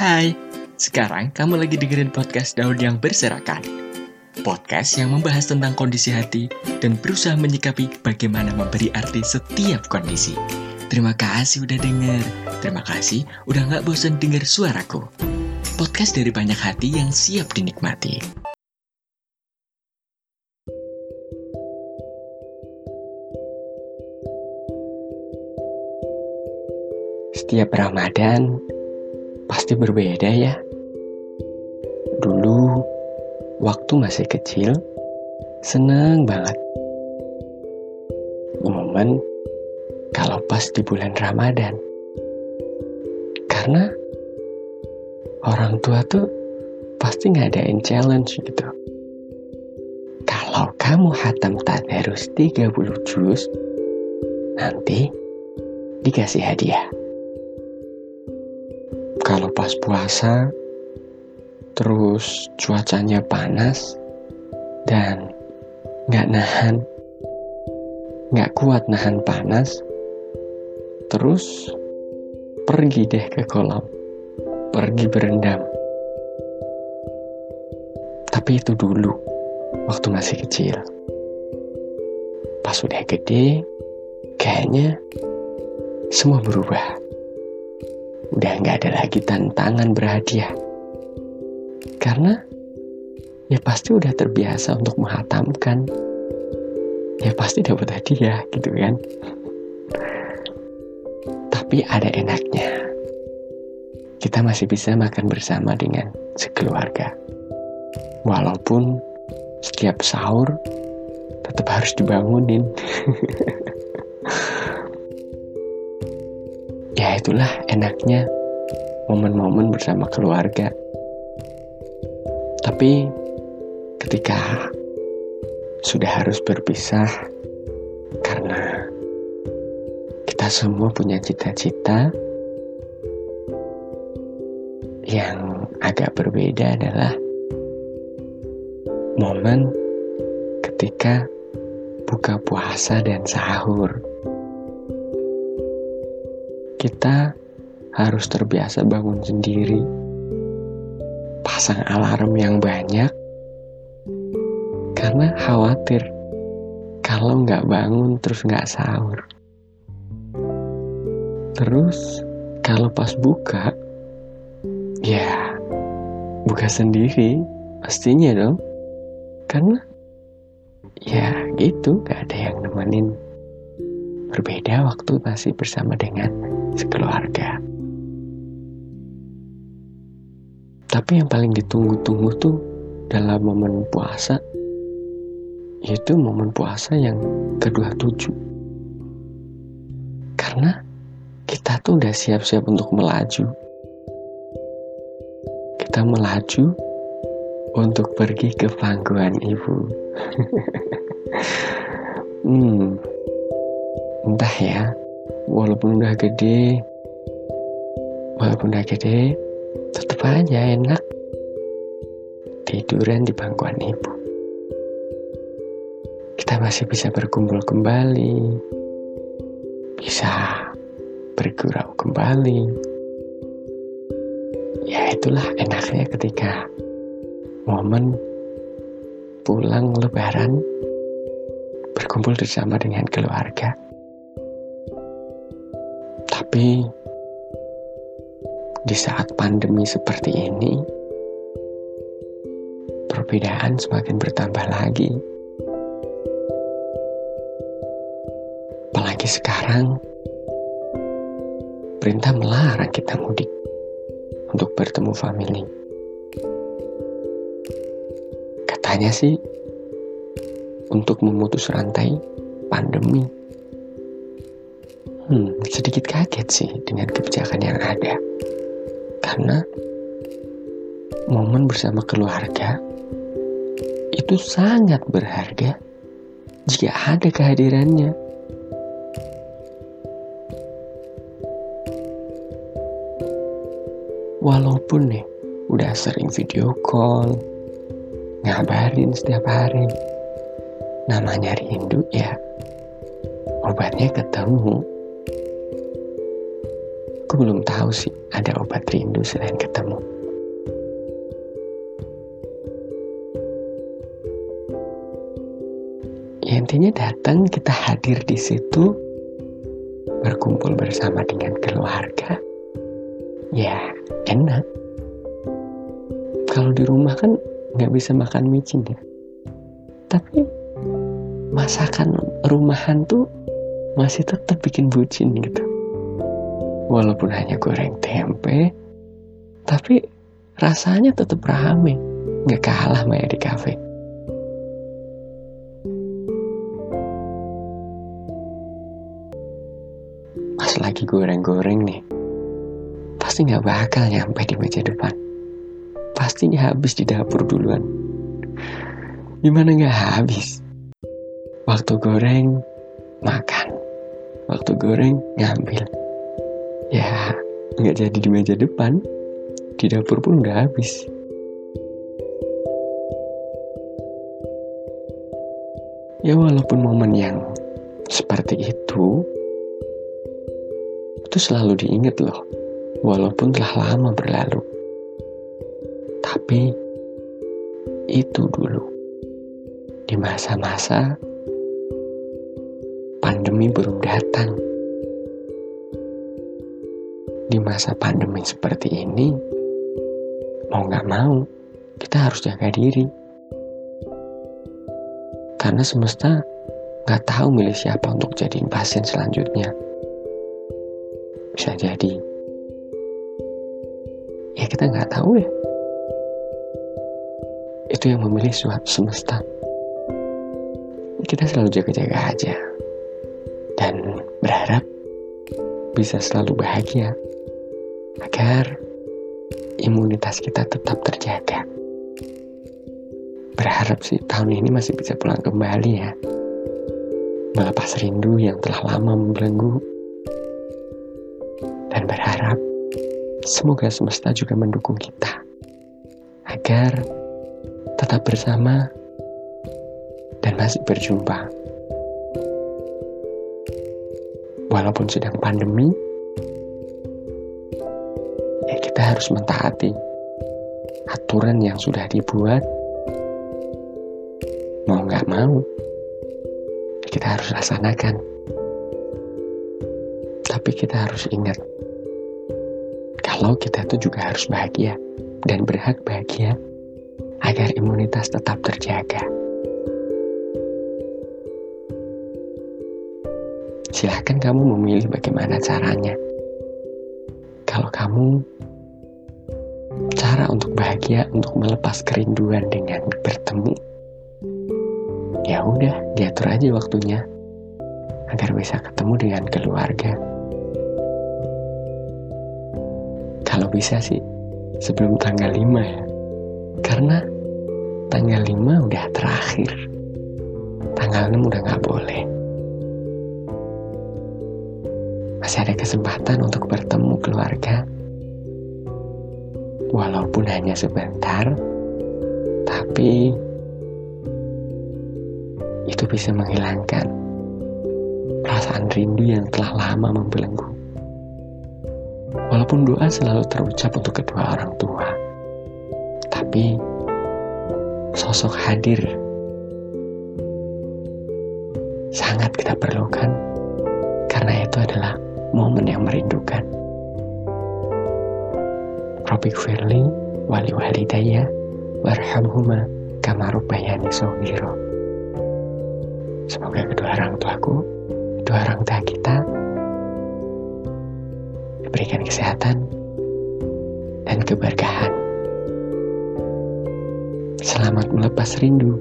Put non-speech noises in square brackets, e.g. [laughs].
Hai, sekarang kamu lagi dengerin podcast Daun yang Berserakan. Podcast yang membahas tentang kondisi hati dan berusaha menyikapi bagaimana memberi arti setiap kondisi. Terima kasih udah denger. Terima kasih udah gak bosan denger suaraku. Podcast dari banyak hati yang siap dinikmati. Setiap Ramadan pasti berbeda ya. Dulu, waktu masih kecil, seneng banget. Momen kalau pas di bulan Ramadan. Karena orang tua tuh pasti ngadain challenge gitu. Kalau kamu hatam tadarus 30 juz, nanti dikasih hadiah kalau pas puasa terus cuacanya panas dan nggak nahan nggak kuat nahan panas terus pergi deh ke kolam pergi berendam. Tapi itu dulu waktu masih kecil. Pas udah gede kayaknya semua berubah udah nggak ada lagi tantangan berhadiah. Karena ya pasti udah terbiasa untuk menghatamkan. Ya pasti dapat hadiah gitu kan. Tapi ada enaknya. Kita masih bisa makan bersama dengan sekeluarga. Walaupun setiap sahur tetap harus dibangunin. [laughs] ya itulah enaknya momen-momen bersama keluarga. Tapi ketika sudah harus berpisah karena kita semua punya cita-cita yang agak berbeda adalah momen ketika buka puasa dan sahur kita harus terbiasa bangun sendiri, pasang alarm yang banyak, karena khawatir kalau nggak bangun terus nggak sahur. Terus kalau pas buka, ya buka sendiri pastinya dong, karena ya gitu nggak ada yang nemenin. Berbeda waktu masih bersama dengan sekeluarga. Tapi yang paling ditunggu-tunggu tuh dalam momen puasa yaitu momen puasa yang kedua tujuh. Karena kita tuh udah siap-siap untuk melaju. Kita melaju untuk pergi ke pangkuan ibu. [laughs] hmm, entah ya, walaupun udah gede walaupun udah gede tetap aja enak. Tiduran di bangkuan ibu. Kita masih bisa berkumpul kembali. Bisa bergurau kembali. Ya itulah enaknya ketika momen pulang lebaran berkumpul bersama dengan keluarga tapi di saat pandemi seperti ini, perbedaan semakin bertambah lagi. Apalagi sekarang, perintah melarang kita mudik untuk bertemu family. Katanya sih, untuk memutus rantai pandemi Hmm, sedikit kaget sih dengan kebijakan yang ada. Karena momen bersama keluarga itu sangat berharga jika ada kehadirannya. Walaupun nih udah sering video call, ngabarin setiap hari, namanya rindu ya, obatnya ketemu belum tahu sih ada obat rindu selain ketemu. Ya, intinya datang kita hadir di situ berkumpul bersama dengan keluarga. Ya enak. Kalau di rumah kan nggak bisa makan micin ya. Tapi masakan rumahan tuh masih tetap bikin bucin gitu. Walaupun hanya goreng tempe, tapi rasanya tetap rame, nggak kalah Maya di kafe. Pas lagi goreng-goreng nih, pasti nggak bakal nyampe di meja depan. Pastinya habis di dapur duluan. Gimana nggak habis? Waktu goreng, makan. Waktu goreng, ngambil ya nggak jadi di meja depan. Di dapur pun udah habis. Ya walaupun momen yang seperti itu itu selalu diingat loh. Walaupun telah lama berlalu. Tapi itu dulu. Di masa-masa pandemi belum datang di masa pandemi seperti ini, mau nggak mau, kita harus jaga diri. Karena semesta nggak tahu milih siapa untuk jadiin pasien selanjutnya. Bisa jadi, ya kita nggak tahu ya. Itu yang memilih suatu semesta. Kita selalu jaga-jaga aja. Dan berharap bisa selalu bahagia agar imunitas kita tetap terjaga. Berharap sih tahun ini masih bisa pulang kembali ya. Melepas rindu yang telah lama membelenggu. Dan berharap semoga semesta juga mendukung kita. Agar tetap bersama dan masih berjumpa. Walaupun sedang pandemi, kita harus mentaati aturan yang sudah dibuat. Mau nggak mau, kita harus laksanakan. Tapi kita harus ingat, kalau kita itu juga harus bahagia dan berhak bahagia agar imunitas tetap terjaga. Silahkan kamu memilih bagaimana caranya. Kalau kamu cara untuk bahagia untuk melepas kerinduan dengan bertemu ya udah diatur aja waktunya agar bisa ketemu dengan keluarga. Kalau bisa sih sebelum tanggal 5 ya. Karena tanggal 5 udah terakhir. Tanggal 6 udah gak boleh masih ada kesempatan untuk bertemu keluarga walaupun hanya sebentar, tapi itu bisa menghilangkan perasaan rindu yang telah lama membelenggu. Walaupun doa selalu terucap untuk kedua orang tua, tapi sosok hadir sangat kita perlukan karena itu adalah momen yang merindukan. Rabbik firli wali walidayya warhamhuma kama bayani sohiro. Semoga kedua orang tuaku, kedua orang tua kita diberikan kesehatan dan keberkahan. Selamat melepas rindu